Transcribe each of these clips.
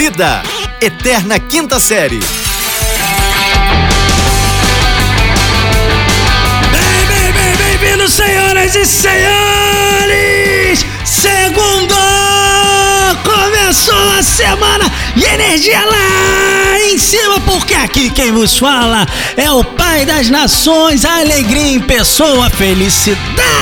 Vida, Eterna Quinta Série. Bem, bem, bem, bem-vindos, senhoras e senhores! Segundo! Começou a semana e energia lá em cima, porque aqui quem vos fala é o Pai das Nações, a alegria em pessoa, a felicidade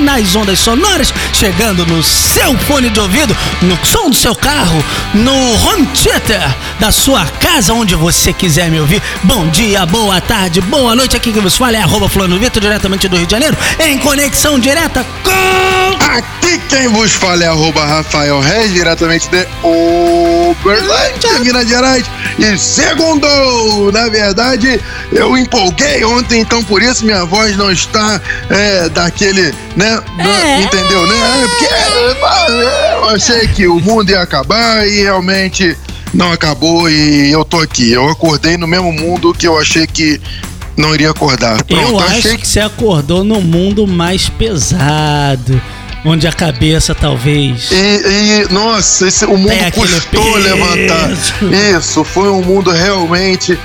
nas ondas sonoras, chegando no seu fone de ouvido, no som do seu carro, no home theater da sua casa, onde você quiser me ouvir. Bom dia, boa tarde, boa noite. Aqui quem vos fala é arroba Fulano Vitor, diretamente do Rio de Janeiro, em conexão direta com. Aqui quem vos fala é arroba Rafael Reis, diretamente de Uberlândia, Minas Gerais. E segundo, na verdade, eu empolguei ontem, então por isso minha voz não está é, daquele, né? É. Entendeu, né? É porque eu achei que o mundo ia acabar e realmente não acabou e eu tô aqui. Eu acordei no mesmo mundo que eu achei que não iria acordar. Pronto, Eu achei acho que você acordou num mundo mais pesado, onde a cabeça talvez. E, e, nossa, esse, o mundo custou peso. levantar. Isso, foi um mundo realmente.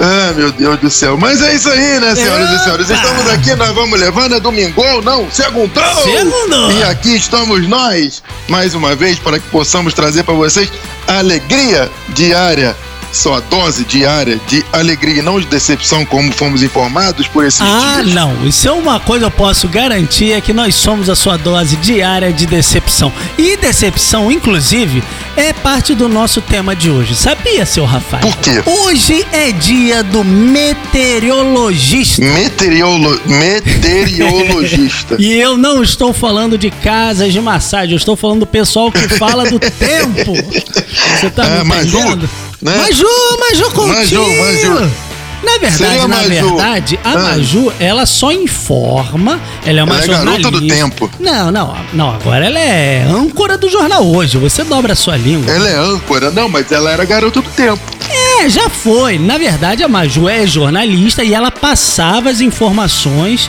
Ah, meu Deus do céu. Mas é isso aí, né, senhoras e senhores? Estamos aqui, nós vamos levando, é domingão, não, segundou! Segundou! E aqui estamos nós, mais uma vez, para que possamos trazer para vocês a alegria diária, sua dose diária de alegria e não de decepção, como fomos informados por esses Ah, dias. não. Isso é uma coisa eu posso garantir: é que nós somos a sua dose diária de decepção. E decepção, inclusive, é parte do nosso tema de hoje. Sabia, seu Rafael? Por quê? Hoje é dia do meteorologista. Meteorolo... Meteorologista. E eu não estou falando de casas de massagem, eu estou falando do pessoal que fala do tempo. Você tá Ah, me entendendo? Né? Maju, Maju contigo. Maju, Maju. Na verdade, na Maju. verdade, a Ah. Maju, ela só informa, ela é uma Ela é jornalista. garota do tempo. Não, não, não, agora ela é âncora do jornal hoje, você dobra a sua língua. Ela é âncora, não, mas ela era garota do tempo. É, já foi. Na verdade, a Maju é jornalista e ela passava as informações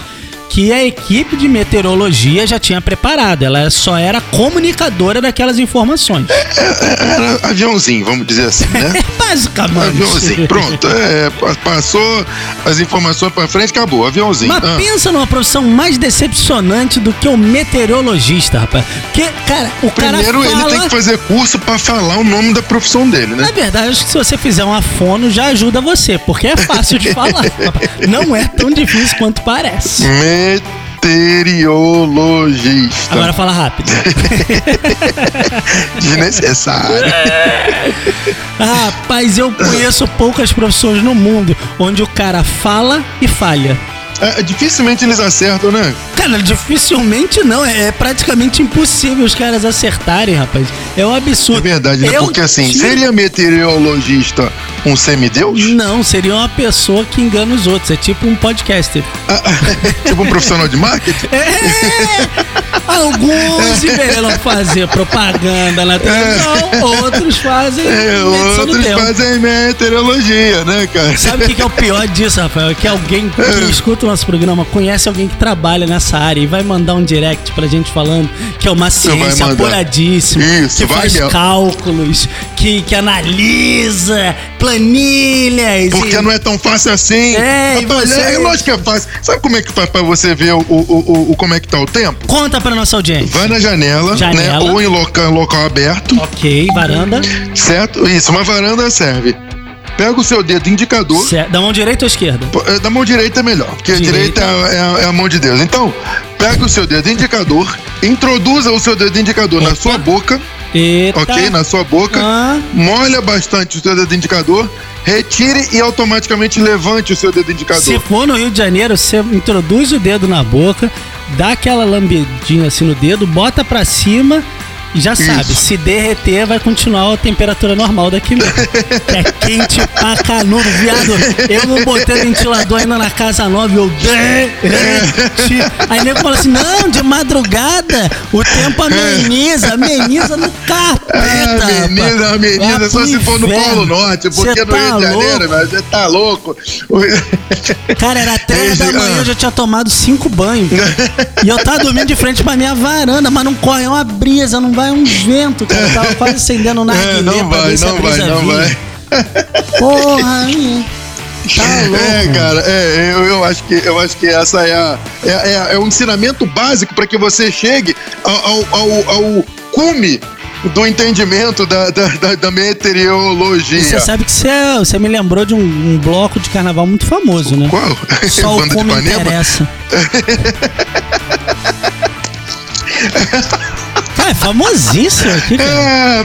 que a equipe de meteorologia já tinha preparado. Ela só era comunicadora daquelas informações. Era aviãozinho, vamos dizer assim, né? Basicamente. aviãozinho, pronto. É, pa- passou as informações pra frente, acabou, aviãozinho. Mas Ah, pensa numa profissão mais decepcionante do que o meteorologista, rapaz. Porque, cara, o Primeiro cara fala... ele tem que fazer curso pra falar o nome da profissão dele, né? Na verdade, acho que se você fizer uma fono já ajuda você, porque é fácil de falar. rapaz. Não é tão difícil quanto parece. Meteorologista. Agora fala rápido. Desnecessário. Rapaz, eu conheço poucas profissões no mundo onde o cara fala e falha. É, dificilmente eles acertam, né? Cara, dificilmente não. É, é praticamente impossível os caras acertarem, rapaz. É um É absurdo. verdade, né? Eu Porque assim, tiro- seria meteorologista um semideus? Não, seria uma pessoa que engana os outros. É tipo um podcaster. tipo um profissional de marketing? É! Alguns enverenam fazer propaganda na televisão, outros fazem É, outros fazem meteorologia, né, cara? Sabe o que, que é o pior disso, Rafael? É que alguém que É. escuta o nosso programa conhece alguém que trabalha nessa área e vai mandar um direct pra gente falando que é uma ciência apuradíssima, Isso, que vai faz cálculos, que, que analisa planilhas. Porque e... não é tão fácil assim. É, Rapaz, você- é, lógico que é fácil. Sabe como é que faz pra você ver o, o, o, como é que tá o tempo? Conta pra nossa audiência. Vai na janela, Janela. né? Ou em local, local aberto, Ok, varanda. certo? Isso, uma varanda serve. Pega o seu dedo indicador. Certo. Da mão direita ou esquerda? É, Da mão direita é melhor, porque a Direita. direita é, é a- é a mão de Deus. Então, pega o seu dedo indicador, introduza o seu dedo indicador na sua boca, Eita. ok? Na sua boca. Ah. Molha bastante o seu dedo indicador, retire e automaticamente levante o seu dedo indicador. Se for no Rio de Janeiro, você introduz o dedo na boca, dá aquela lambidinha assim no dedo, bota pra cima e já sabe, se derreter vai continuar a temperatura normal daqui mesmo. Que é quente pra canudo, viado. Eu não botei ventilador ainda na casa nova, eu derreti. Aí nego fala assim: não, de madrugada o tempo ameniza, ameniza no capeta. Ah, menina, rapaz. menina, Vai só se for no. Polo Norte, porque Cê no tá Rio de louco? Janeiro, mas você tá louco. Cara, era três da manhã, ah. eu já tinha tomado cinco banhos. e eu tava dormindo de frente pra minha varanda, mas não corre, é uma brisa, não vai um vento, cara. Eu tava quase acendendo o narguilé É, não pra vai, ver se a não vai, brisa não vinha. vai. Porra, tá louco. É, cara, é, eu, eu acho que eu acho que essa é a, é, é, é um ensinamento básico para que você chegue ao, ao, ao, cume do entendimento da, da, da, da meteorologia. Você sabe que você, você me lembrou de um, um bloco de carnaval muito famoso, né? Qual? Só o Banda como Ipanema? interessa. É famosíssimo aqui, cara.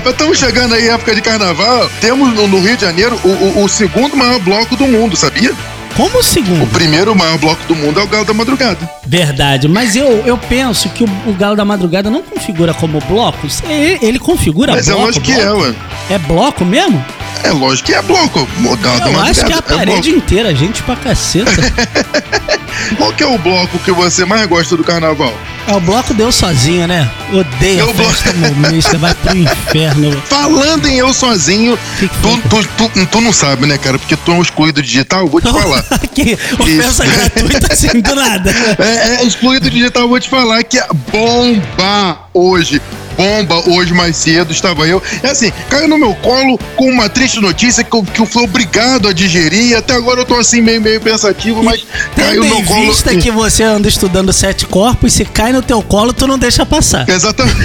É, estamos chegando aí época de carnaval. Temos no, Rio de Janeiro o, o- o segundo maior bloco do mundo, sabia? Como o O segundo? primeiro maior bloco do mundo é o Galo da Madrugada. Verdade, mas eu, eu penso que o, o Galo da Madrugada não configura como bloco. Ele, ele configura Mas bloco. é lógico que é, bloco. ué. É bloco mesmo? É lógico que é bloco. O Galo da Eu Madrugada acho que é a é parede bloco. inteira, gente pra caceta. Qual que é o bloco que você mais gosta do carnaval? é o bloco deu sozinho, né? Odeio Eu a festa momista, vai pro inferno. Falando em eu sozinho, Que que foi, tu, tu, tu, tu não sabe, né, cara? Porque tu é um excluído digital, vou te falar. que ofensa Isso. gratuita assim do nada. É, é excluído digital, vou te falar que é bomba hoje. Bomba hoje mais cedo, estava eu. É assim, caiu no meu colo com uma triste notícia que eu, que eu fui obrigado a digerir. E até agora eu tô assim, meio, meio pensativo, mas caiu Tendo no colo. vista que você anda estudando sete corpos, se cai no teu colo, tu não deixa passar. Exatamente.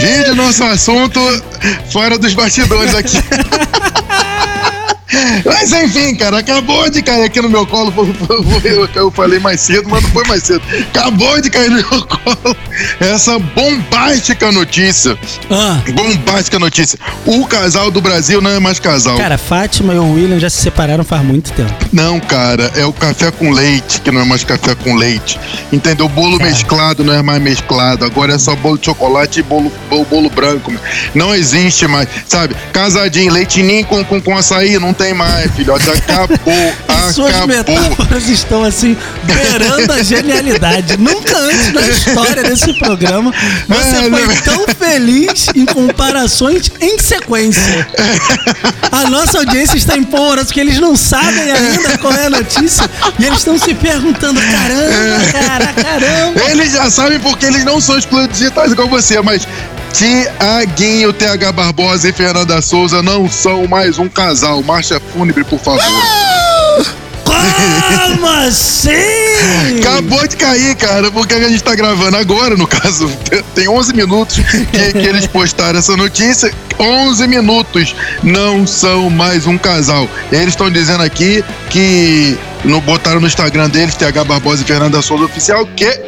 Gente, nosso assunto fora dos bastidores aqui. Mas enfim, cara, acabou de cair aqui no meu colo. Eu falei mais cedo, mas não foi mais cedo. Acabou de cair no meu colo essa bombástica notícia. Ah, Bombástica notícia. O casal do Brasil não é mais casal. cara, Fátima e o William já se separaram faz muito tempo. Não, cara, é o café com leite, que não é mais café com leite. Entendeu? Bolo Cara. mesclado não é mais mesclado. Agora é só bolo de chocolate e bolo, bolo, bolo branco. Não existe mais, sabe? Casadinho, leitinho com, com, com açaí, não tem mais, filhote. Acabou, Suas acabou. metáforas estão assim, beirando a genialidade. Nunca antes na história desse programa você É, foi tão feliz em comparações em sequência. A nossa audiência está em polvorosa porque eles não sabem ainda qual é a notícia e eles estão se perguntando: caramba, cara, caramba. Eles já sabem porque eles não são excluídos digitais igual você, mas Tiaguinho, TH Barbosa e Fernanda Souza não são mais um casal. Marcha fúnebre, por favor. Como assim? Acabou de cair, cara, porque a gente tá gravando agora, no caso, tem 11 minutos que, que eles postaram essa notícia. 11 minutos não são mais um casal. Eles estão dizendo aqui que no, botaram no Instagram deles, TH Barbosa e Fernanda Souza Oficial, que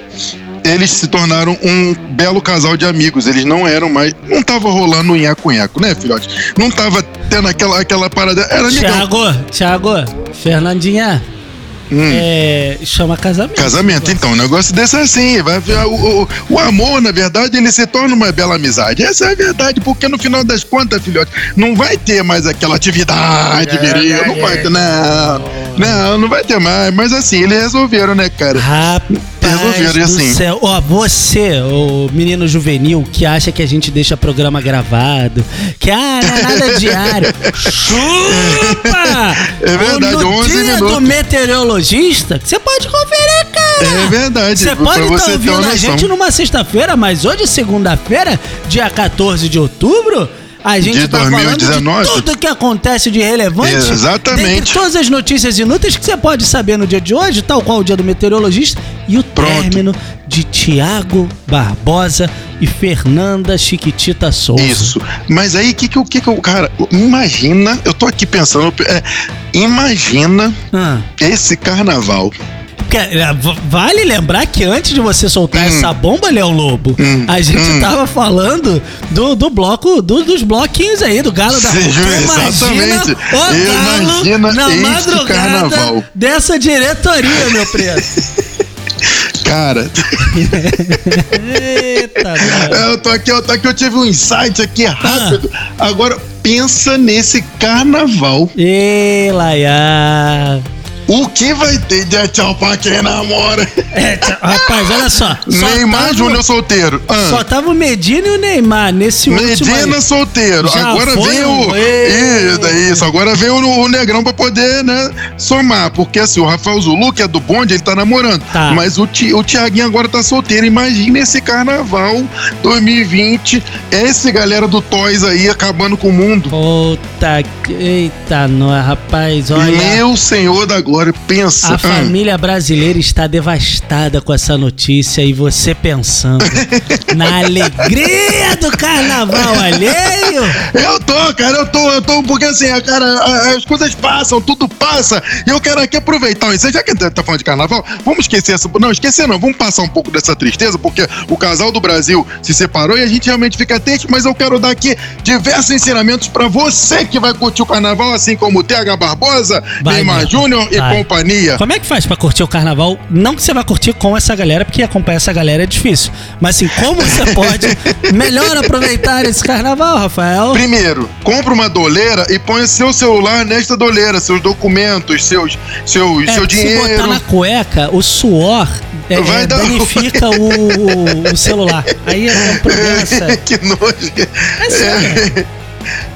eles se tornaram um belo casal de amigos. Eles não eram mais. Não tava rolando um nhaco-nhaco, né, filhote? Não tava tendo aquela, aquela parada. Era amigão. Tiago, Tiago, Fernandinha, é, chama casamento. Casamento, então, um negócio desse é assim. Vai, o, o, o amor, na verdade, ele se torna uma bela amizade. Essa é a verdade, porque no final das contas, filhote, não vai ter mais aquela atividade viril. Não vai ter, não. Não, não vai ter mais. Mas assim, eles resolveram, né, cara? Rapaz Resolveram, e assim? céu. Ó, você, o menino juvenil, que acha que a gente deixa programa gravado, que ah, não é nada diário. Chupa! É verdade, no 11 dia minutos. do meteorologista, você pode conferir, cara. É verdade. Você pode estar ter ouvindo a gente numa sexta-feira, mas hoje, segunda-feira, dia 14 de outubro, a gente De tá falando 2019. de tudo que acontece de relevante. Exatamente. Dentre todas as notícias inúteis que você pode saber no dia de hoje, tal qual o dia do meteorologista, e o Pronto. término de Tiago Barbosa e Fernanda Chiquitita Souza. Isso. Mas aí, o que que. Que que eu cara, imagina. Eu tô aqui pensando. é, imagina Ah. esse carnaval. Porque, é, Vale lembrar que antes de você soltar Hum. essa bomba, Léo Lobo, Hum, a gente hum. tava falando do, do bloco, do- dos bloquinhos aí, do galo da Sim, Imagina exatamente. o galo na madrugada carnaval. dessa diretoria, meu preto. Cara, Eita, Deus. eu tô aqui, eu tô aqui, eu tive um insight aqui rápido. Ah. Agora, pensa nesse carnaval. Ê, Laia. O que vai ter de tchau pra quem namora? É, tchau- rapaz, olha só. só Neymar tava- Júnior solteiro. Ah. Só tava o Medina e o Neymar nesse último Medina solteiro. Já agora vem um- o. Isso, é isso. Agora vem o, o Negrão pra poder, né, somar. Porque assim, o Rafael Zulu, que é do bonde, ele tá namorando. Tá. Mas o, Ti- o Tiaguinho agora tá solteiro. Imagina esse carnaval 2020. Esse galera do Toys aí acabando com o mundo. Puta, eita, nós, rapaz, olha. Meu senhor da glória, pensa. A Ah, família brasileira está devastada com essa notícia e você pensando na alegria do carnaval alheio. Eu tô, cara, eu tô, eu tô, porque assim, cara, as coisas passam, tudo passa, e eu quero aqui aproveitar isso. Já que tá falando de carnaval, vamos esquecer essa. Não, esquecer não, vamos passar um pouco dessa tristeza, porque o casal do Brasil se separou e a gente realmente fica triste, mas eu quero dar aqui diversos ensinamentos pra você que vai curtir o carnaval, assim como o TH Barbosa, Neymar Júnior e companhia. Como é que faz pra curtir o carnaval? Não que você vai curtir com essa galera, porque acompanhar essa galera é difícil. Mas assim, como você pode melhor aproveitar esse carnaval, Rafael? Primeiro, compra uma doleira e põe seu celular nesta doleira, seus documentos, seus, seus, É, seu Se dinheiro. botar na cueca, o suor é, Vai é, dar- danifica o, o celular. Aí é um problema sério. que nojo. É sério.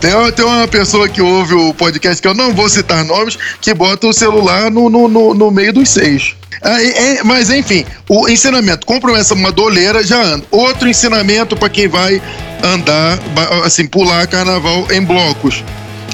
Tem, uma- tem uma pessoa que ouve o podcast, que eu não vou citar nomes, que bota o celular no, no, no, no meio dos seios. Ah, e- mas enfim, o ensinamento, compra essa uma doleira, já anda. Outro ensinamento para quem vai andar, assim, pular carnaval em blocos.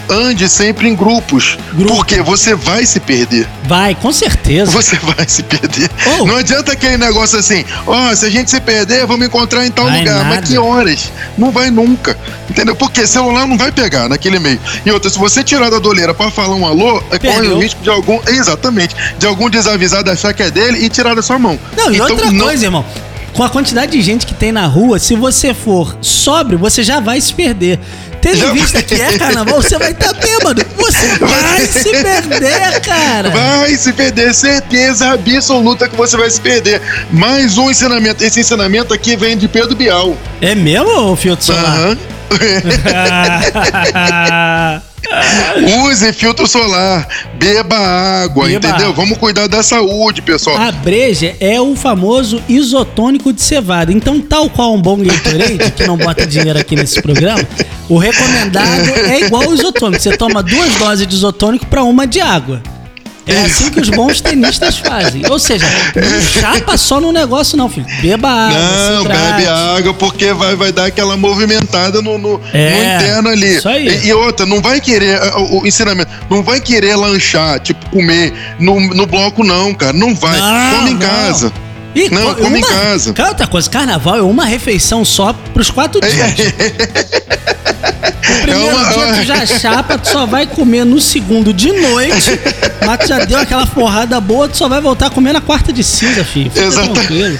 Ande sempre em grupos, Grupo. porque você vai se perder. Vai, com certeza. Você vai se perder. Oh. Não adianta aquele negócio assim, ó, se a gente se perder, vamos encontrar em tal Vai lugar. nada. Mas que horas? Não vai nunca. Entendeu? Porque celular não vai pegar naquele meio. E outra, se você tirar da doleira pra falar um alô, é corre o risco de algum. Exatamente. De algum desavisado achar que é dele e tirar da sua mão. Não, e Então, outra não- coisa, irmão. Com a quantidade de gente que tem na rua, se você for sóbrio, você já vai se perder. Tendo Já em vista que é carnaval, você vai estar bêbado. Você vai se perder, cara. Vai se perder, certeza absoluta que você vai se perder. Mais um ensinamento. Esse ensinamento aqui vem de Pedro Bial. É mesmo, filtro solar? Aham. Use filtro solar, beba água, Beba entendeu? água. Vamos cuidar da saúde, pessoal. A breja é o famoso isotônico de cevada. Então, tal qual um bom Gatorade, que não bota dinheiro aqui nesse programa, o recomendado é igual o isotônico. Você toma duas doses de isotônico para uma de água. É assim que os bons tenistas fazem. Ou seja, não chapa só no negócio, não, filho. Beba água. Não, bebe água porque vai, vai dar aquela movimentada no, no, É, no interno ali. isso aí. E, e outra, não vai querer, o, o ensinamento, não vai querer lanchar, tipo, comer no, no bloco, não, cara. Não vai. Não, Come em não. casa. E Não, co- come em uma- casa. Cara, outra coisa, carnaval é uma refeição só pros quatro dias. O primeiro É uma- dia tu já chapa, tu só vai comer no segundo de noite, mas tu já deu aquela porrada boa, tu só vai voltar a comer na quarta de cinza, filho. Fica Exatamente. tranquilo.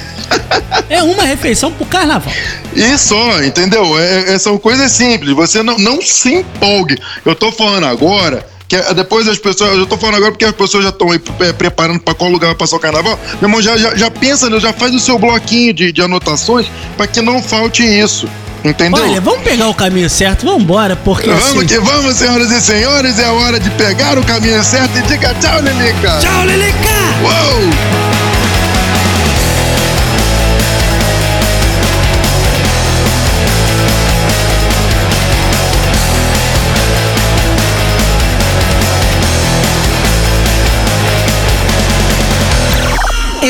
É uma refeição pro carnaval. E só, entendeu? É, é- são coisas simples. Você não, não se empolgue. Eu tô falando agora. Que depois as pessoas. Eu tô falando agora porque as pessoas já estão aí é, preparando pra qual lugar vai passar o carnaval. Meu irmão, já, já, já pensa, né? já faz o seu bloquinho de, de anotações pra que não falte isso. Entendeu? Olha, vamos pegar o caminho certo, vamos embora, porque vamos assim... que vamos, senhoras e senhores. É hora de pegar o caminho certo e diga tchau, Lilica. Tchau, Lelica! Uou!